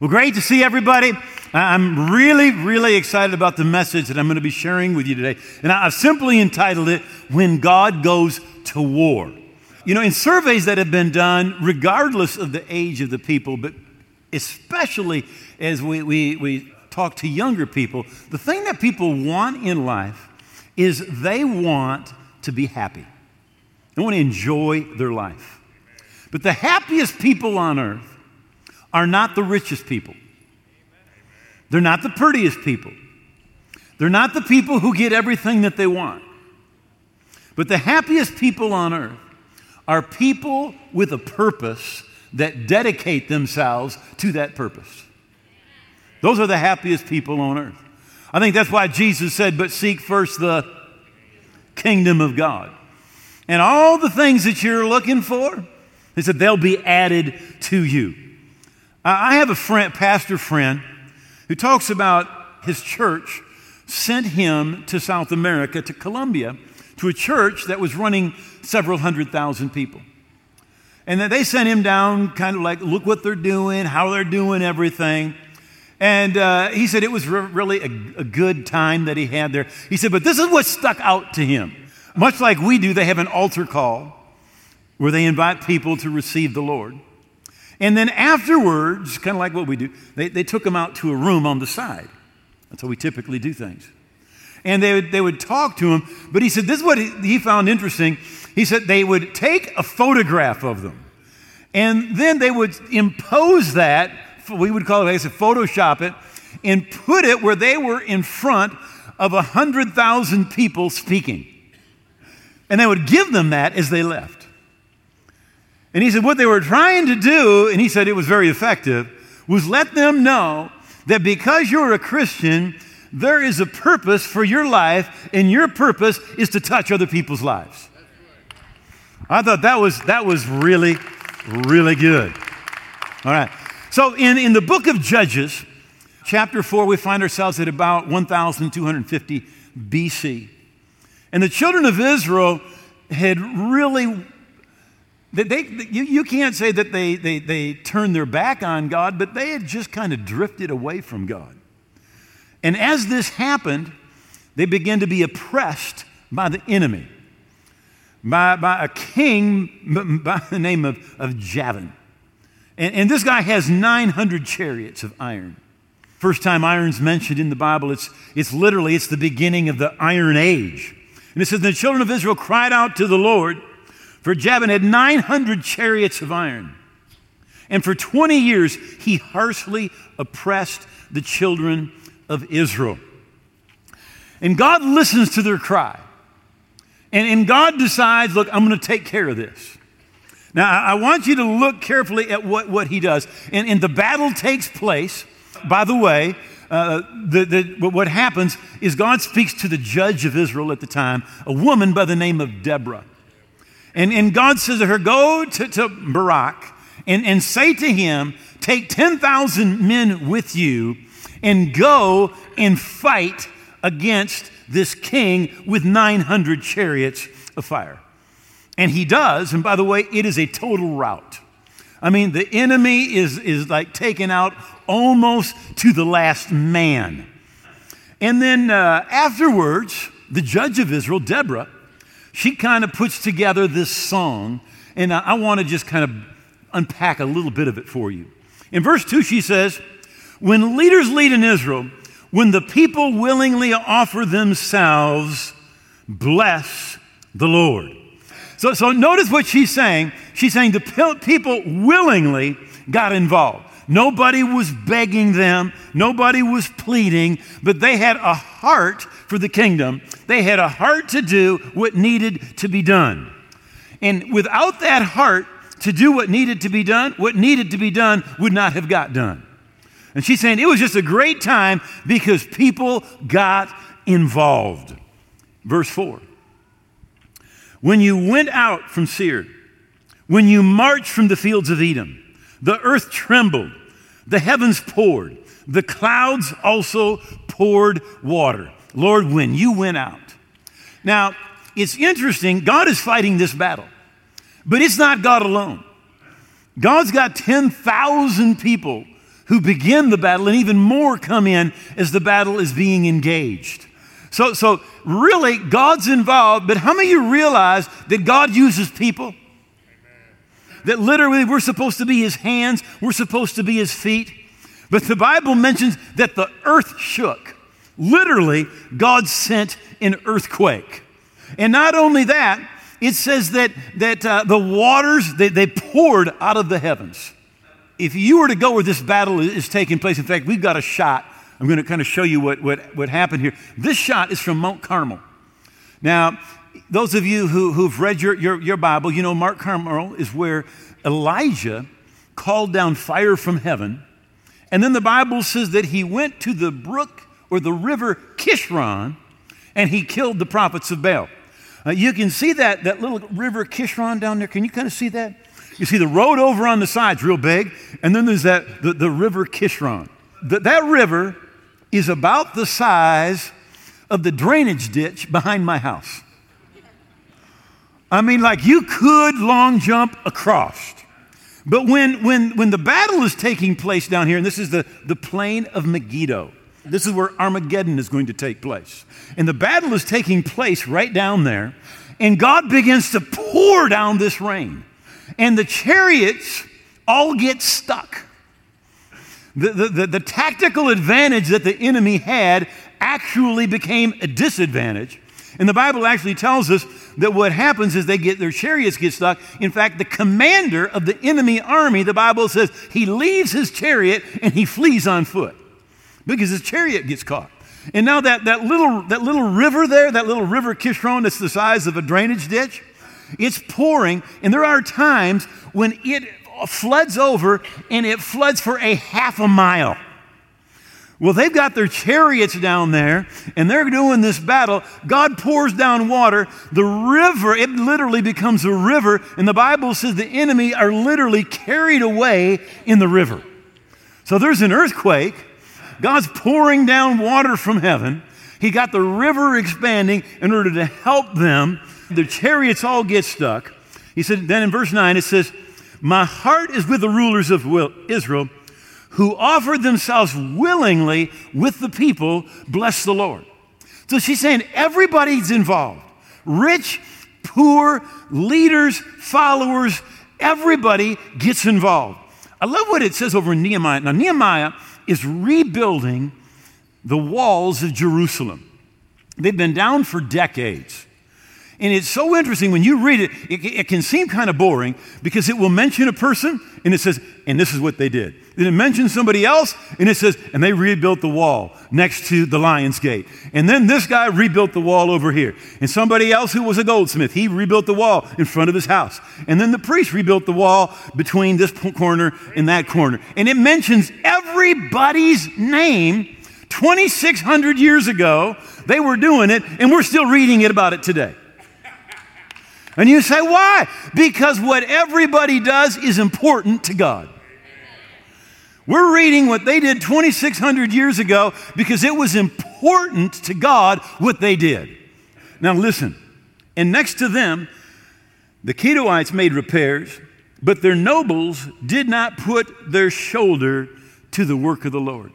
Well, great to see everybody. I'm really, really excited about the message that I'm going to be sharing with you today. And I've simply entitled it, When God Goes to War. You know, in surveys that have been done, regardless of the age of the people, but especially as we, we, we talk to younger people, the thing that people want in life is they want to be happy. They want to enjoy their life. But the happiest people on earth are not the richest people. They're not the prettiest people. They're not the people who get everything that they want. But the happiest people on earth are people with a purpose that dedicate themselves to that purpose. Those are the happiest people on earth. I think that's why Jesus said, But seek first the kingdom of God. And all the things that you're looking for, he said, they'll be added to you. I have a friend, pastor friend, who talks about his church sent him to South America, to Colombia, to a church that was running several hundred thousand people. And then they sent him down, kind of like, look what they're doing, how they're doing everything. And uh, he said it was re- really a, a good time that he had there. He said, but this is what stuck out to him. Much like we do, they have an altar call where they invite people to receive the Lord. And then afterwards, kind of like what we do, they, they took him out to a room on the side. That's how we typically do things. And they would, they would talk to him, but he said, This is what he found interesting. He said they would take a photograph of them, and then they would impose that, we would call it, I said, Photoshop it, and put it where they were in front of 100,000 people speaking. And they would give them that as they left. And he said, what they were trying to do, and he said it was very effective, was let them know that because you're a Christian, there is a purpose for your life, and your purpose is to touch other people's lives. I thought that was, that was really, really good. All right. So, in, in the book of Judges, chapter 4, we find ourselves at about 1250 BC. And the children of Israel had really they, you, you can't say that they, they, they turned their back on God, but they had just kind of drifted away from God. And as this happened, they began to be oppressed by the enemy, by, by a king by the name of, of Jabin. And, and this guy has 900 chariots of iron. First time iron's mentioned in the Bible, it's, it's literally, it's the beginning of the Iron Age. And it says, the children of Israel cried out to the Lord, for Jabin had 900 chariots of iron. And for 20 years, he harshly oppressed the children of Israel. And God listens to their cry. And, and God decides, look, I'm going to take care of this. Now, I want you to look carefully at what, what he does. And, and the battle takes place. By the way, uh, the, the, what happens is God speaks to the judge of Israel at the time, a woman by the name of Deborah. And, and God says to her, Go to, to Barak and, and say to him, Take 10,000 men with you and go and fight against this king with 900 chariots of fire. And he does. And by the way, it is a total rout. I mean, the enemy is, is like taken out almost to the last man. And then uh, afterwards, the judge of Israel, Deborah, she kind of puts together this song, and I, I want to just kind of unpack a little bit of it for you. In verse 2, she says, When leaders lead in Israel, when the people willingly offer themselves, bless the Lord. So, so notice what she's saying. She's saying the people willingly got involved. Nobody was begging them, nobody was pleading, but they had a heart for the kingdom. They had a heart to do what needed to be done. And without that heart to do what needed to be done, what needed to be done would not have got done. And she's saying it was just a great time because people got involved. Verse 4 When you went out from Seir, when you marched from the fields of Edom, the earth trembled the heavens poured, the clouds also poured water. Lord, when you went out. Now, it's interesting, God is fighting this battle, but it's not God alone. God's got 10,000 people who begin the battle, and even more come in as the battle is being engaged. So, so really, God's involved, but how many of you realize that God uses people? That literally we're supposed to be his hands, we're supposed to be his feet. But the Bible mentions that the earth shook. Literally, God sent an earthquake. And not only that, it says that, that uh, the waters, they, they poured out of the heavens. If you were to go where this battle is taking place, in fact, we've got a shot. I'm going to kind of show you what, what, what happened here. This shot is from Mount Carmel. Now, those of you who, who've read your, your, your Bible, you know Mount Carmel is where Elijah called down fire from heaven. And then the Bible says that he went to the brook or the river Kishon and he killed the prophets of Baal. Uh, you can see that, that little river Kishon down there. Can you kind of see that? You see the road over on the sides, real big, and then there's that the, the river Kishon. The, that river is about the size of the drainage ditch behind my house. I mean, like you could long jump across. But when, when, when the battle is taking place down here, and this is the, the plain of Megiddo, this is where Armageddon is going to take place. And the battle is taking place right down there, and God begins to pour down this rain. And the chariots all get stuck. The, the, the, the tactical advantage that the enemy had actually became a disadvantage. And the Bible actually tells us that what happens is they get their chariots get stuck. In fact, the commander of the enemy army, the Bible says, he leaves his chariot and he flees on foot because his chariot gets caught. And now that, that, little, that little river there, that little river Kishon that's the size of a drainage ditch, it's pouring, and there are times when it floods over and it floods for a half a mile. Well, they've got their chariots down there and they're doing this battle. God pours down water. The river, it literally becomes a river. And the Bible says the enemy are literally carried away in the river. So there's an earthquake. God's pouring down water from heaven. He got the river expanding in order to help them. The chariots all get stuck. He said, then in verse 9, it says, My heart is with the rulers of Israel who offered themselves willingly with the people, bless the Lord. So she's saying everybody's involved rich, poor, leaders, followers, everybody gets involved. I love what it says over in Nehemiah. Now, Nehemiah is rebuilding the walls of Jerusalem. They've been down for decades. And it's so interesting when you read it, it, it, can seem kind of boring because it will mention a person and it says, and this is what they did. Then it mentions somebody else and it says, and they rebuilt the wall next to the lion's gate. And then this guy rebuilt the wall over here. And somebody else who was a goldsmith, he rebuilt the wall in front of his house. And then the priest rebuilt the wall between this corner and that corner. And it mentions everybody's name 2,600 years ago. They were doing it, and we're still reading it about it today. And you say, why? Because what everybody does is important to God. We're reading what they did 2,600 years ago because it was important to God what they did. Now, listen, and next to them, the Kedarites made repairs, but their nobles did not put their shoulder to the work of the Lord.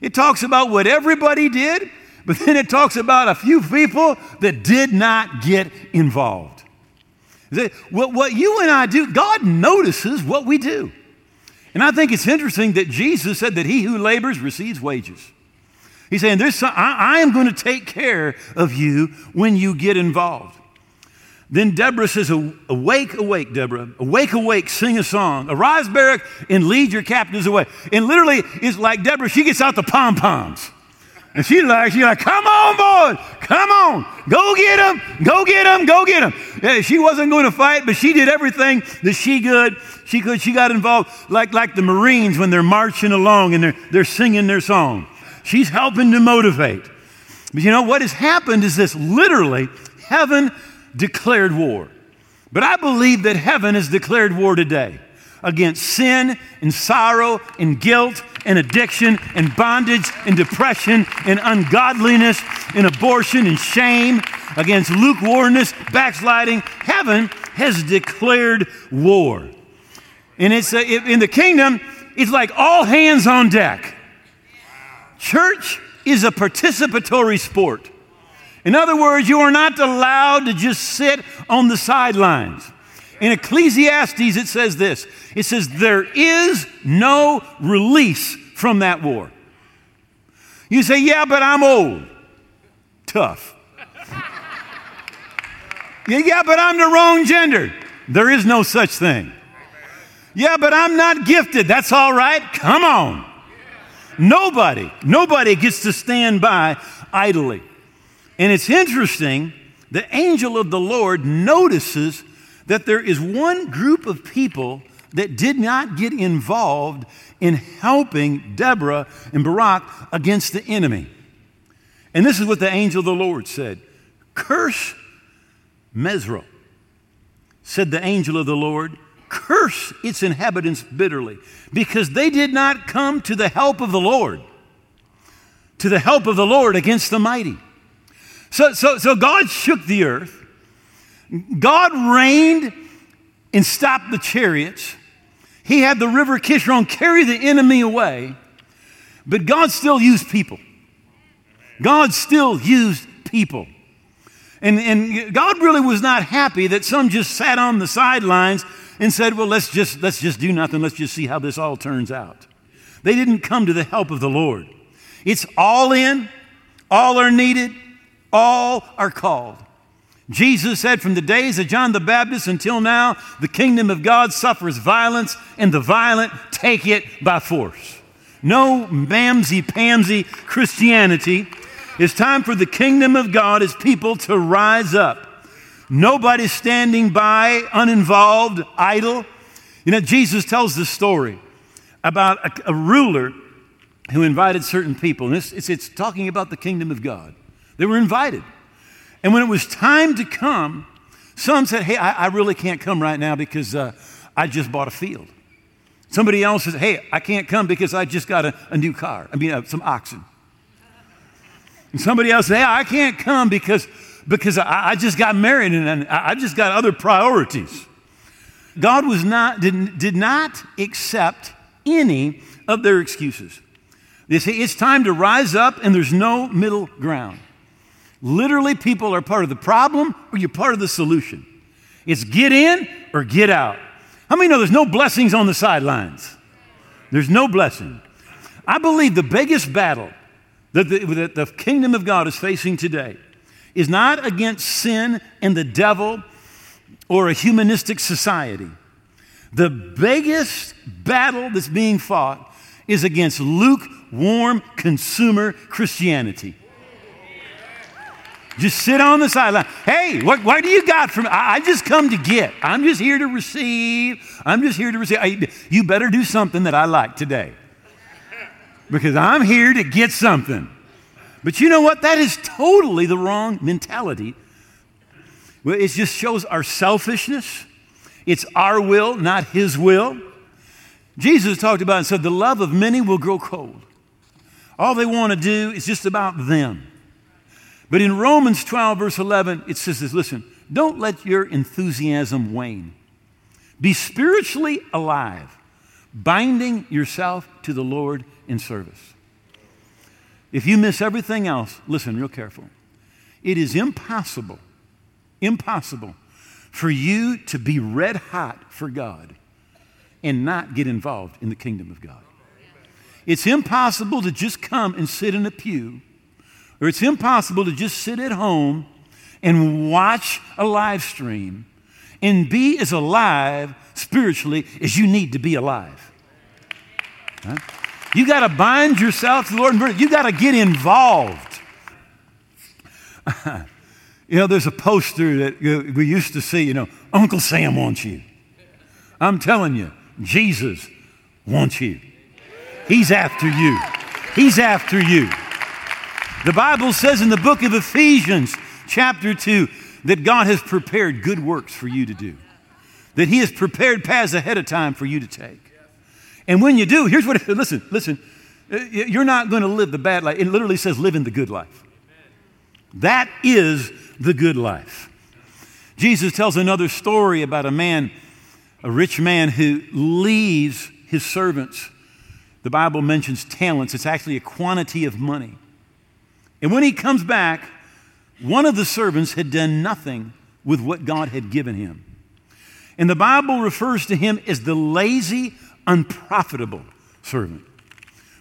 It talks about what everybody did, but then it talks about a few people that did not get involved. What, what you and I do, God notices what we do. And I think it's interesting that Jesus said that he who labors receives wages. He's saying, There's some, I, I am going to take care of you when you get involved. Then Deborah says, Awake, awake, Deborah. Awake, awake, sing a song. Arise, Barak, and lead your captives away. And literally, it's like Deborah, she gets out the pom poms. And she like, she like, come on, boys, come on, go get him, go get him, go get him. Yeah, she wasn't going to fight, but she did everything that she could. She could. She got involved, like like the Marines when they're marching along and they're they're singing their song. She's helping to motivate. But you know what has happened is this: literally, heaven declared war. But I believe that heaven has declared war today against sin and sorrow and guilt and addiction and bondage and depression and ungodliness and abortion and shame, against lukewarmness, backsliding. Heaven has declared war. And it's uh, in the kingdom, It's like all hands on deck. Church is a participatory sport. In other words, you are not allowed to just sit on the sidelines. In Ecclesiastes, it says this it says, There is no release from that war. You say, Yeah, but I'm old. Tough. yeah, yeah, but I'm the wrong gender. There is no such thing. Yeah, but I'm not gifted. That's all right. Come on. Nobody, nobody gets to stand by idly. And it's interesting, the angel of the Lord notices that there is one group of people that did not get involved in helping Deborah and Barak against the enemy. And this is what the angel of the Lord said Curse Meroz, said the angel of the Lord, curse its inhabitants bitterly, because they did not come to the help of the Lord, to the help of the Lord against the mighty. So, so, so God shook the earth. God rained and stopped the chariots. He had the river Kishon carry the enemy away, but God still used people. God still used people. And, and God really was not happy that some just sat on the sidelines and said, well, let's just, let's just do nothing. Let's just see how this all turns out. They didn't come to the help of the Lord. It's all in, all are needed, all are called. Jesus said, From the days of John the Baptist until now, the kingdom of God suffers violence, and the violent take it by force. No mamsy pamsy Christianity. It's time for the kingdom of God as people to rise up. Nobody's standing by, uninvolved, idle. You know, Jesus tells this story about a, a ruler who invited certain people. And it's, it's, it's talking about the kingdom of God. They were invited. And when it was time to come, some said, Hey, I, I really can't come right now because uh, I just bought a field. Somebody else says, Hey, I can't come because I just got a, a new car. I mean, uh, some oxen. And somebody else says, Hey, I can't come because, because I, I just got married and I, I just got other priorities. God was not, did, did not accept any of their excuses. They say it's time to rise up and there's no middle ground. Literally, people are part of the problem or you're part of the solution. It's get in or get out. How many know there's no blessings on the sidelines? There's no blessing. I believe the biggest battle that the, that the kingdom of God is facing today is not against sin and the devil or a humanistic society. The biggest battle that's being fought is against lukewarm consumer Christianity. Just sit on the sideline. Hey, what, what do you got from I, I just come to get. I'm just here to receive. I'm just here to receive. I, you better do something that I like today. Because I'm here to get something. But you know what? That is totally the wrong mentality. Well, it just shows our selfishness. It's our will, not His will. Jesus talked about and said, The love of many will grow cold. All they want to do is just about them. But in Romans 12, verse 11, it says this listen, don't let your enthusiasm wane. Be spiritually alive, binding yourself to the Lord in service. If you miss everything else, listen real careful. It is impossible, impossible for you to be red hot for God and not get involved in the kingdom of God. It's impossible to just come and sit in a pew or it's impossible to just sit at home and watch a live stream and be as alive spiritually as you need to be alive. Huh? You got to bind yourself to the Lord. You got to get involved. you know, there's a poster that we used to see, you know, Uncle Sam wants you. I'm telling you, Jesus wants you. He's after you. He's after you. The Bible says in the book of Ephesians, chapter 2, that God has prepared good works for you to do, that He has prepared paths ahead of time for you to take. And when you do, here's what it, listen, listen, uh, you're not going to live the bad life. It literally says live in the good life. That is the good life. Jesus tells another story about a man, a rich man who leaves his servants the Bible mentions talents, it's actually a quantity of money. And when he comes back, one of the servants had done nothing with what God had given him. And the Bible refers to him as the lazy, unprofitable servant.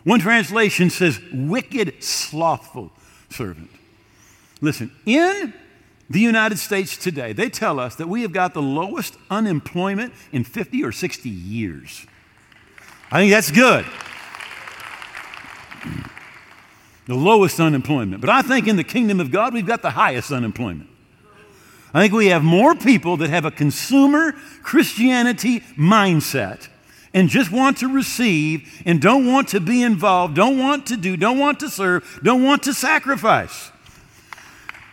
One translation says, wicked, slothful servant. Listen, in the United States today, they tell us that we have got the lowest unemployment in 50 or 60 years. I think that's good. The lowest unemployment. But I think in the kingdom of God, we've got the highest unemployment. I think we have more people that have a consumer Christianity mindset and just want to receive and don't want to be involved, don't want to do, don't want to serve, don't want to sacrifice.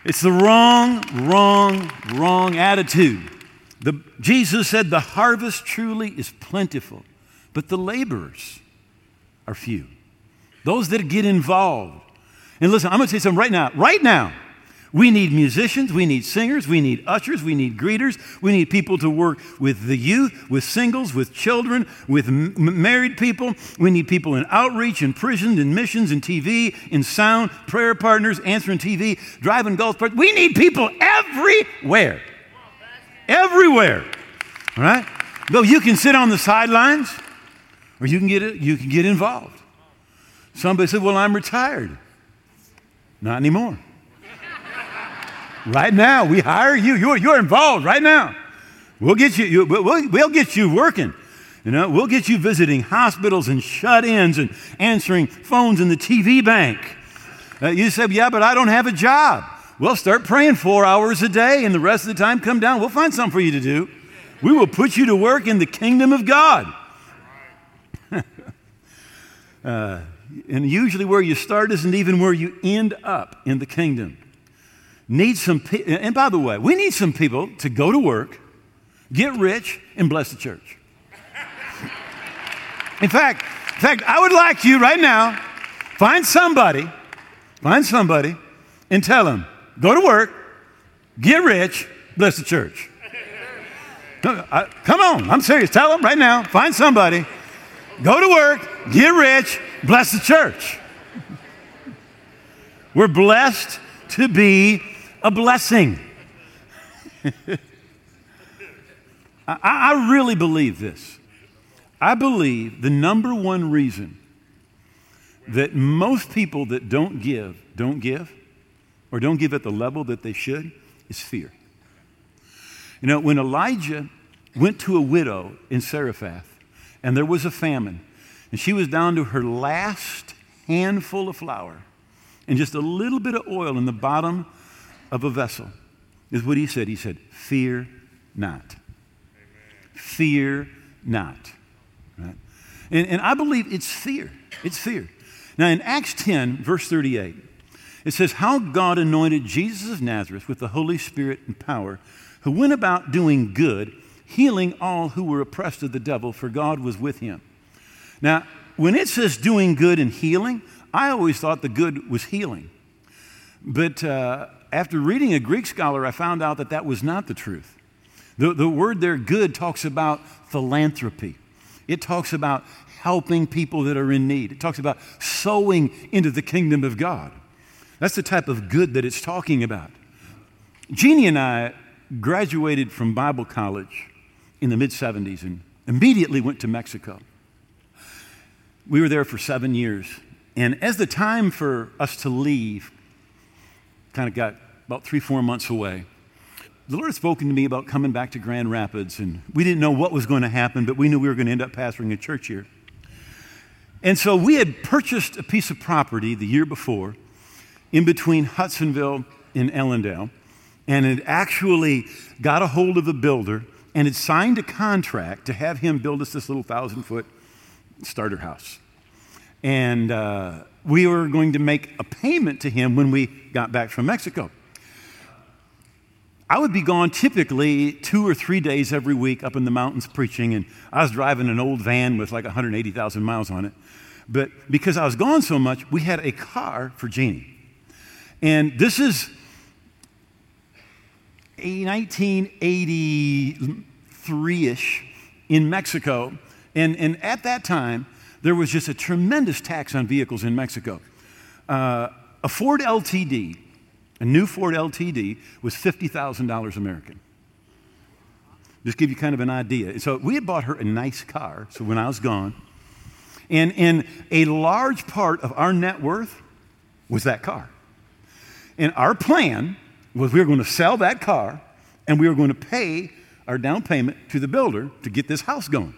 It's the wrong, wrong, wrong attitude. The, Jesus said, The harvest truly is plentiful, but the laborers are few. Those that get involved. And listen, I'm going to say something right now. Right now, we need musicians, we need singers, we need ushers, we need greeters, we need people to work with the youth, with singles, with children, with m- married people. We need people in outreach, in prisons, in missions, in TV, in sound, prayer partners, answering TV, driving golf carts. We need people everywhere. Everywhere. All right? Though you can sit on the sidelines or you can get, you can get involved. Somebody said, Well, I'm retired. Not anymore. Right now, we hire you. You're, you're involved right now. We'll get you, you we'll, we'll get you working. You know, we'll get you visiting hospitals and shut-ins and answering phones in the TV bank. Uh, you say, yeah, but I don't have a job. Well, start praying four hours a day, and the rest of the time come down. We'll find something for you to do. We will put you to work in the kingdom of God. uh, and usually where you start isn't even where you end up in the kingdom need some people, and by the way, we need some people to go to work, get rich, and bless the church. In fact, in fact, I would like you right now, find somebody, find somebody, and tell them, go to work, get rich, bless the church. Come on, I'm serious. Tell them right now, find somebody, go to work, get rich, bless the church. We're blessed to be a blessing. I, I really believe this. I believe the number one reason that most people that don't give, don't give, or don't give at the level that they should, is fear. You know, when Elijah went to a widow in Zarephath, and there was a famine, and she was down to her last handful of flour and just a little bit of oil in the bottom of a vessel, is what he said. He said, Fear not. Fear not. Right? And, and I believe it's fear. It's fear. Now, in Acts 10, verse 38, it says, How God anointed Jesus of Nazareth with the Holy Spirit and power, who went about doing good, healing all who were oppressed of the devil, for God was with him. Now, when it says doing good and healing, I always thought the good was healing. But uh, after reading a Greek scholar, I found out that that was not the truth. The, the word there, good, talks about philanthropy, it talks about helping people that are in need, it talks about sowing into the kingdom of God. That's the type of good that it's talking about. Jeannie and I graduated from Bible college in the mid 70s and immediately went to Mexico. We were there for seven years. And as the time for us to leave kind of got about three, four months away. The Lord had spoken to me about coming back to Grand Rapids, and we didn't know what was going to happen, but we knew we were going to end up pastoring a church here. And so we had purchased a piece of property the year before in between Hudsonville and Allendale, and had actually got a hold of a builder and had signed a contract to have him build us this little thousand foot starter house. And uh, we were going to make a payment to him when we got back from Mexico. I would be gone typically two or three days every week up in the mountains preaching, and I was driving an old van with like 180,000 miles on it. But because I was gone so much, we had a car for Jeannie. And this is 1983 ish in Mexico. And, and at that time, there was just a tremendous tax on vehicles in Mexico. Uh, a Ford LTD, a new Ford LTD, was $50,000 American. Just give you kind of an idea. So we had bought her a nice car, so when I was gone, and, and a large part of our net worth was that car. And our plan was we were going to sell that car and we were going to pay our down payment to the builder to get this house going.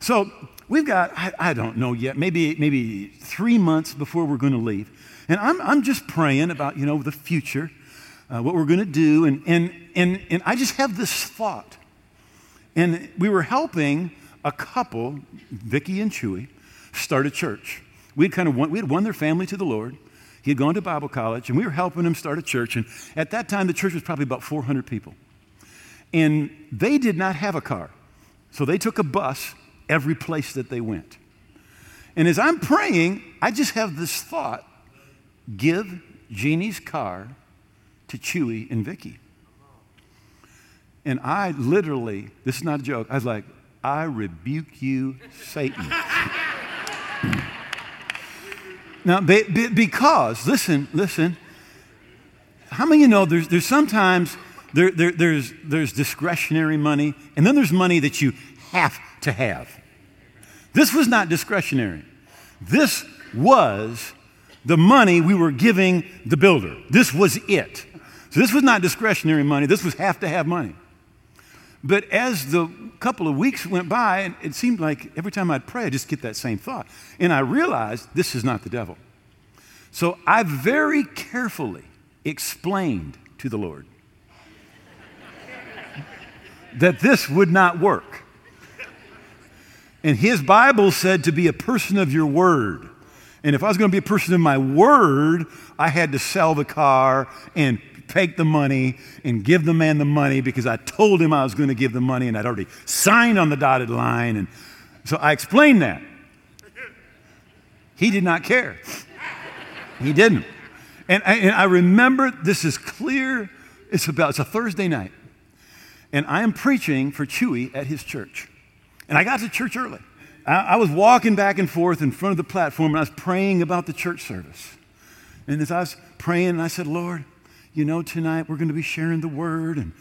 So we've got, I, I don't know yet, maybe, maybe three months before we're going to leave. And I'm, I'm just praying about, you know, the future, uh, what we're going to do. And, and, and, and I just have this thought. And we were helping a couple, Vicky and Chewy, start a church. We'd kind of won, we had won their family to the Lord. He had gone to Bible college, and we were helping him start a church. And at that time, the church was probably about 400 people. And they did not have a car. So they took a bus every place that they went. And as I'm praying, I just have this thought give Jeannie's car to Chewy and Vicky. And I literally, this is not a joke, I was like, I rebuke you, Satan. Now, be, be, because, listen, listen, how many you know there's, there's sometimes there, there, there's, there's discretionary money, and then there's money that you have to have. This was not discretionary. This was the money we were giving the builder. This was it. So this was not discretionary money, this was have to have money. But as the couple of weeks went by, and it seemed like every time I'd pray, I'd just get that same thought. And I realized this is not the devil. So I very carefully explained to the Lord that this would not work. And his Bible said to be a person of your word. And if I was going to be a person of my word, I had to sell the car and take the money and give the man the money because I told him I was going to give the money and I'd already signed on the dotted line. And so I explained that. He did not care. He didn't. And I, and I remember this is clear. It's about, it's a Thursday night. And I am preaching for Chewy at his church. And I got to church early. I, I was walking back and forth in front of the platform and I was praying about the church service. And as I was praying, I said, Lord, you know, tonight we're going to be sharing the word. And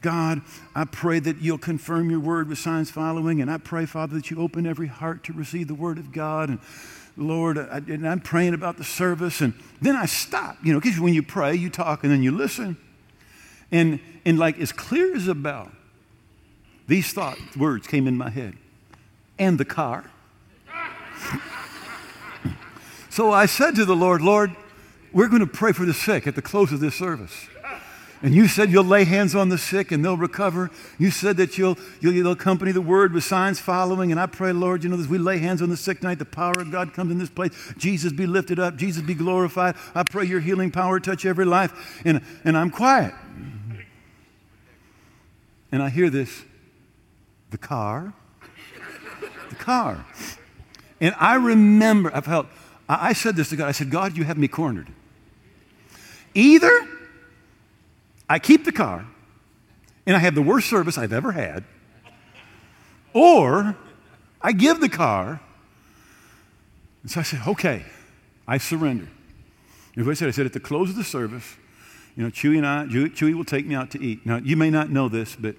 God, I pray that you'll confirm your word with signs following. And I pray, Father, that you open every heart to receive the word of God. And Lord, I, and I'm praying about the service. And then I stop, you know, because when you pray, you talk and then you listen. And, and like as clear as a bell, these thought words came in my head. And the car. so I said to the Lord, Lord, we're going to pray for the sick at the close of this service. And you said you'll lay hands on the sick and they'll recover. You said that you'll, you'll, you'll, accompany the word with signs following. And I pray, Lord, you know, as we lay hands on the sick tonight, the power of God comes in this place. Jesus be lifted up. Jesus be glorified. I pray your healing power touch every life. And, and I'm quiet. And I hear this the car, the car. And I remember, I felt, I said this to God. I said, God, you have me cornered. Either I keep the car and I have the worst service I've ever had, or I give the car. And so I said, okay, I surrender. And what I said, I said, at the close of the service, you know, Chewy and I, Chewy will take me out to eat. Now, you may not know this, but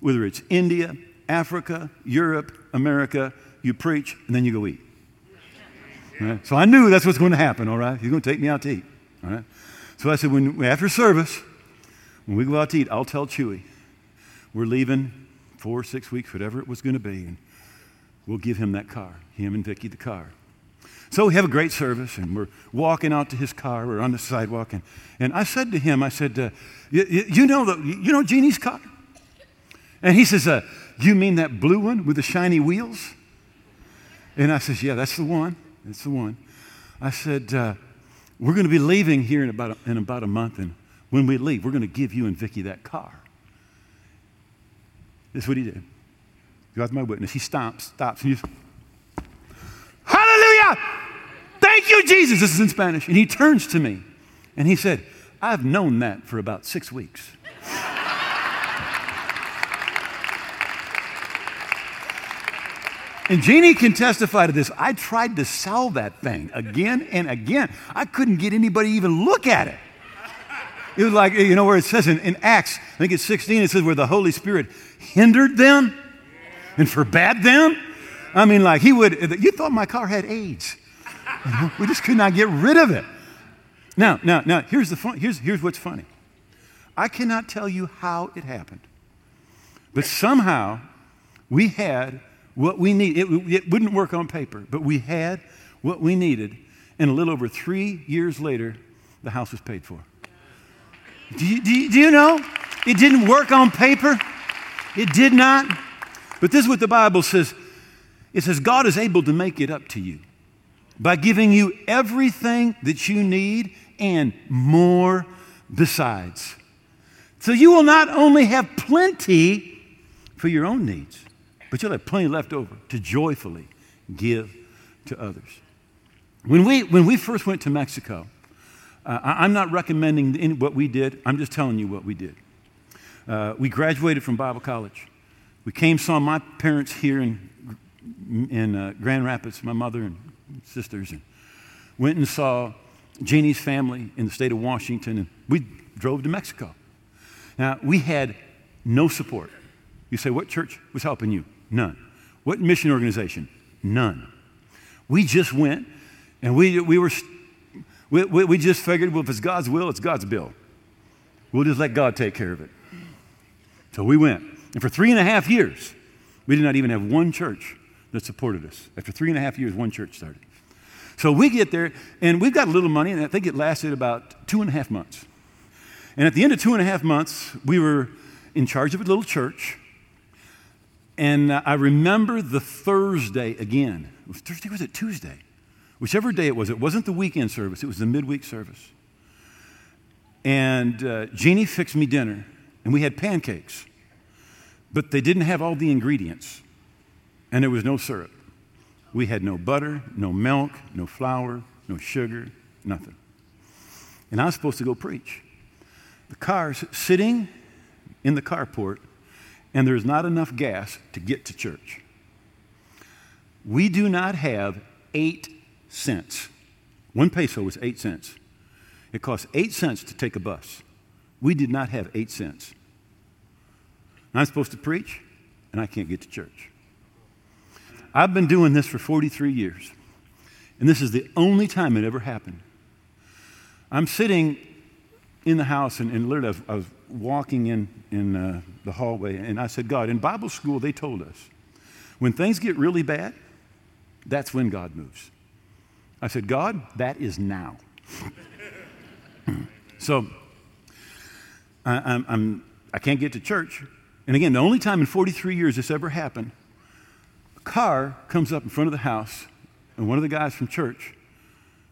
whether it's India, Africa, Europe, America, you preach and then you go eat. Right? So I knew that's what's going to happen, all right? He's going to take me out to eat, all right? So I said, when, after service, when we go out to eat, I'll tell Chewy we're leaving four, six weeks, whatever it was going to be, and we'll give him that car, him and Vicky the car. So we have a great service, and we're walking out to his car. We're on the sidewalk, and, and I said to him, I said, uh, you, you, know the, you know Jeannie's car? And he says, uh, you mean that blue one with the shiny wheels? And I says, yeah, that's the one. That's the one. I said, uh, we're going to be leaving here in about, a, in about a month, and when we leave, we're going to give you and Vicky that car. That's what he did. God's my witness. He stops, stops, and he's, Hallelujah! Thank you, Jesus. This is in Spanish. And he turns to me and he said, I've known that for about six weeks. And Jeannie can testify to this. I tried to sell that thing again and again. I couldn't get anybody to even look at it. It was like, you know, where it says in, in Acts, I think it's 16, it says where the Holy Spirit hindered them and forbade them. I mean, like he would, you thought my car had AIDS. You know, we just could not get rid of it. Now, now, now, here's, the fun, here's, here's what's funny. I cannot tell you how it happened, but somehow we had what we need. It, it wouldn't work on paper, but we had what we needed, and a little over three years later, the house was paid for. Do you, do you, do you know? It didn't work on paper. It did not. But this is what the Bible says it says, God is able to make it up to you by giving you everything that you need and more besides. So you will not only have plenty for your own needs, but you'll have plenty left over to joyfully give to others. When we, when we first went to Mexico, uh, I, am not recommending what we did, I'm just telling you what we did. Uh, we graduated from Bible college. We came, saw my parents here in, in uh, Grand Rapids, my mother and sisters, and went and saw Jeannie's family in the state of Washington, and we drove to Mexico. Now, we had no support. You say, what church was helping you? None. What mission organization? None. We just went and we, we were, we, we, just figured, well, if it's God's will, it's God's bill. We'll just let God take care of it. So we went. And for three and a half years, we did not even have one church that supported us. After three and a half years, one church started. So we get there, and we've got a little money, and I think it lasted about two and a half months. And at the end of two and a half months, we were in charge of a little church. And I remember the Thursday again. Was Thursday, was it Tuesday? Whichever day it was, it wasn't the weekend service, it was the midweek service. And uh, Jeannie fixed me dinner, and we had pancakes, but they didn't have all the ingredients, and there was no syrup. We had no butter, no milk, no flour, no sugar, nothing. And I was supposed to go preach. The car's sitting in the carport and there's not enough gas to get to church. We do not have eight cents. One peso was eight cents. It costs eight cents to take a bus. We did not have eight cents. I'm supposed to preach, and I can't get to church. I've been doing this for 43 years, and this is the only time it ever happened. I'm sitting in the house, and, and literally, I was, I was walking in, in uh, the hallway, and I said, God, in Bible school, they told us when things get really bad, that's when God moves. I said, God, that is now. so I, I'm, I'm, I can't get to church. And again, the only time in 43 years this ever happened, a car comes up in front of the house, and one of the guys from church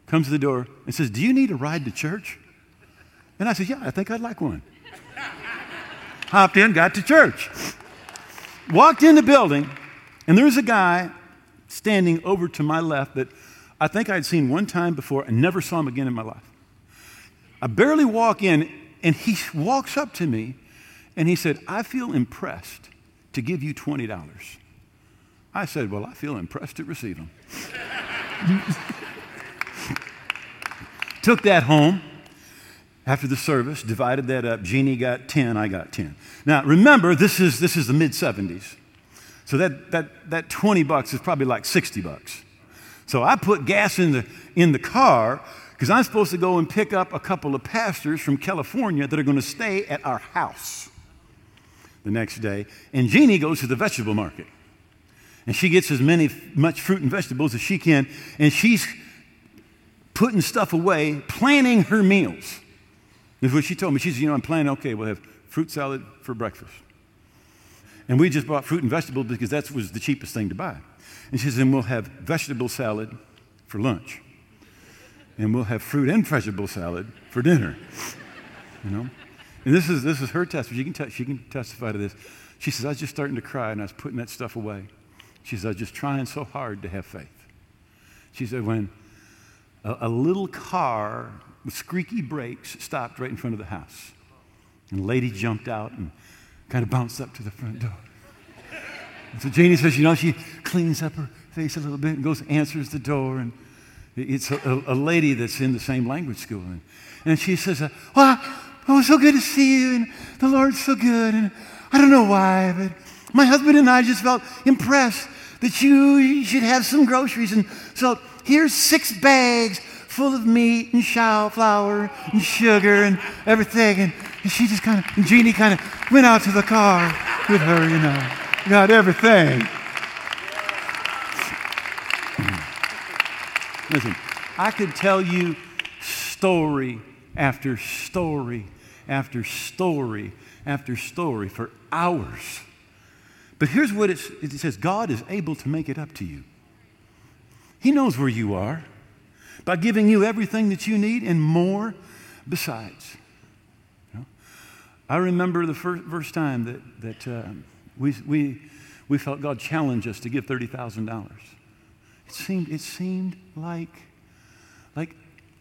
comes to the door and says, Do you need a ride to church? And I said, Yeah, I think I'd like one. Hopped in, got to church. Walked in the building, and there was a guy standing over to my left that I think I'd seen one time before and never saw him again in my life. I barely walk in, and he walks up to me and he said, I feel impressed to give you $20. I said, Well, I feel impressed to receive them. Took that home after the service, divided that up. Jeannie got 10, I got 10. Now, remember, this is, this is the mid 70s. So that, that, that 20 bucks is probably like 60 bucks. So I put gas in the, in the car because I'm supposed to go and pick up a couple of pastors from California that are going to stay at our house the next day. And Jeannie goes to the vegetable market. And she gets as many, much fruit and vegetables as she can. And she's putting stuff away, planning her meals. That's what she told me. She said, You know, I'm planning, okay, we'll have fruit salad for breakfast. And we just bought fruit and vegetables because that was the cheapest thing to buy. And she said, And we'll have vegetable salad for lunch. And we'll have fruit and vegetable salad for dinner. You know? And this is, this is her testimony. She can, te- she can testify to this. She says, I was just starting to cry and I was putting that stuff away. She says, I was just trying so hard to have faith. She said, when a, a little car with squeaky brakes stopped right in front of the house. And a lady jumped out and kind of bounced up to the front door. So Jeannie says, you know, she cleans up her face a little bit and goes, answers the door. And it's a, a lady that's in the same language school. And, and she says, uh, well, oh, so good to see you. And the Lord's so good. And I don't know why, but my husband and I just felt impressed that you should have some groceries. And so here's six bags full of meat and shower flour and sugar and everything. And, and she just kind of, Jeannie kind of went out to the car with her, you know, got everything. Listen, I could tell you story after story after story after story for hours. But here's what it says God is able to make it up to you. He knows where you are by giving you everything that you need and more besides. You know? I remember the first, first time that, that uh, we, we, we felt God challenge us to give $30,000. It seemed, it seemed like, like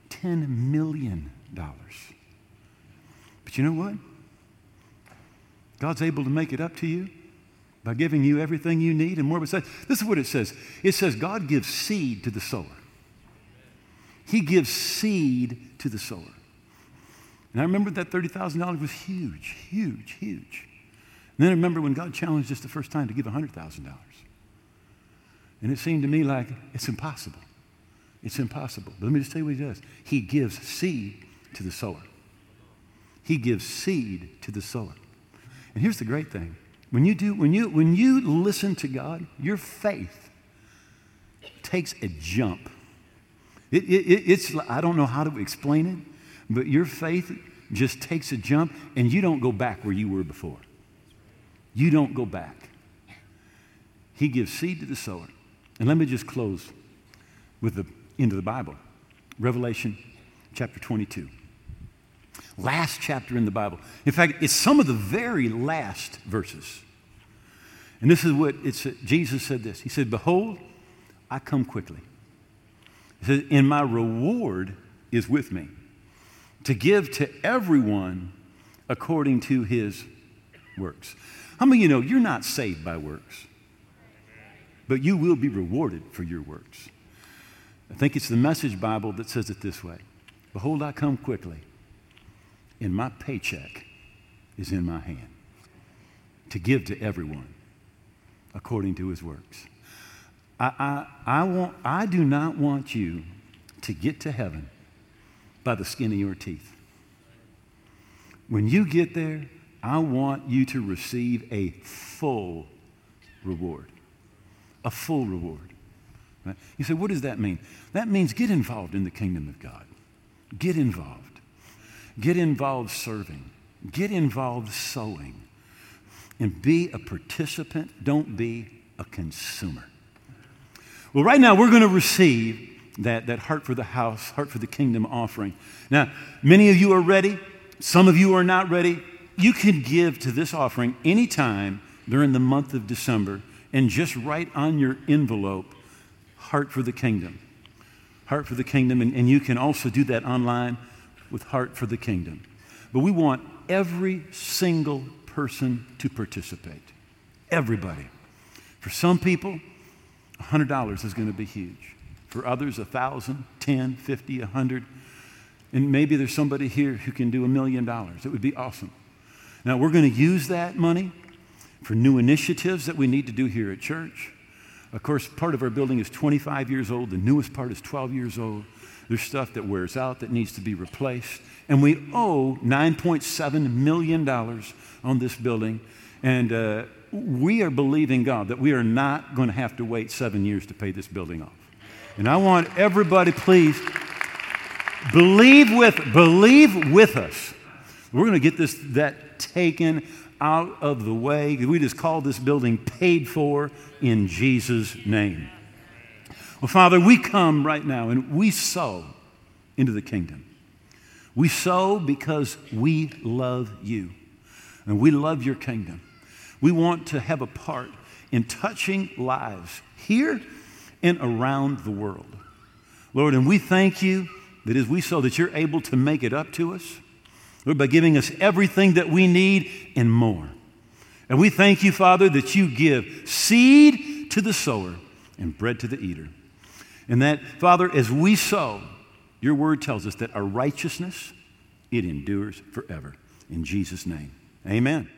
$10 million. But you know what? God's able to make it up to you by giving you everything you need and more besides. This is what it says it says, God gives seed to the sower. He gives seed to the sower. And I remember that $30,000 was huge, huge, huge. And then I remember when God challenged us the first time to give $100,000. And it seemed to me like it's impossible. It's impossible. But let me just tell you what he does. He gives seed to the sower. He gives seed to the sower. And here's the great thing. When you do, when you when you listen to God, your faith takes a jump. It, it, it's I don't know how to explain it, but your faith just takes a jump, and you don't go back where you were before. You don't go back. He gives seed to the sower. And let me just close with the end of the Bible Revelation chapter 22. Last chapter in the Bible. In fact, it's some of the very last verses. And this is what it's, Jesus said this. He said, Behold, I come quickly. He said, And my reward is with me to give to everyone according to his works. How many of you know you're not saved by works? But you will be rewarded for your works. I think it's the Message Bible that says it this way Behold, I come quickly, and my paycheck is in my hand to give to everyone according to his works. I, I, I, want, I do not want you to get to heaven by the skin of your teeth. When you get there, I want you to receive a full reward. A full reward. Right? You say, what does that mean? That means get involved in the kingdom of God. Get involved. Get involved serving. Get involved sowing. And be a participant. Don't be a consumer. Well, right now we're going to receive that, that Heart for the House, Heart for the Kingdom offering. Now, many of you are ready. Some of you are not ready. You can give to this offering anytime during the month of December and just write on your envelope, Heart for the Kingdom. Heart for the Kingdom. And, and you can also do that online with Heart for the Kingdom. But we want every single person to participate. Everybody. For some people, $100 is going to be huge. For others, 1,000, 10, 50, 100. And maybe there's somebody here who can do a million dollars. It would be awesome. Now, we're going to use that money for new initiatives that we need to do here at church. Of course, part of our building is 25 years old, the newest part is 12 years old. There's stuff that wears out that needs to be replaced. And we owe $9.7 million on this building. And uh, we are believing God that we are not going to have to wait seven years to pay this building off. And I want everybody, please, believe with, believe with us. We're going to get this that taken out of the way. We just call this building paid for in Jesus' name. Well, Father, we come right now and we sow into the kingdom. We sow because we love you and we love your kingdom. We want to have a part in touching lives here and around the world. Lord, and we thank you that as we sow, that you're able to make it up to us, Lord, by giving us everything that we need and more. And we thank you, Father, that you give seed to the sower and bread to the eater. And that, Father, as we sow, your word tells us that our righteousness, it endures forever. In Jesus' name, amen.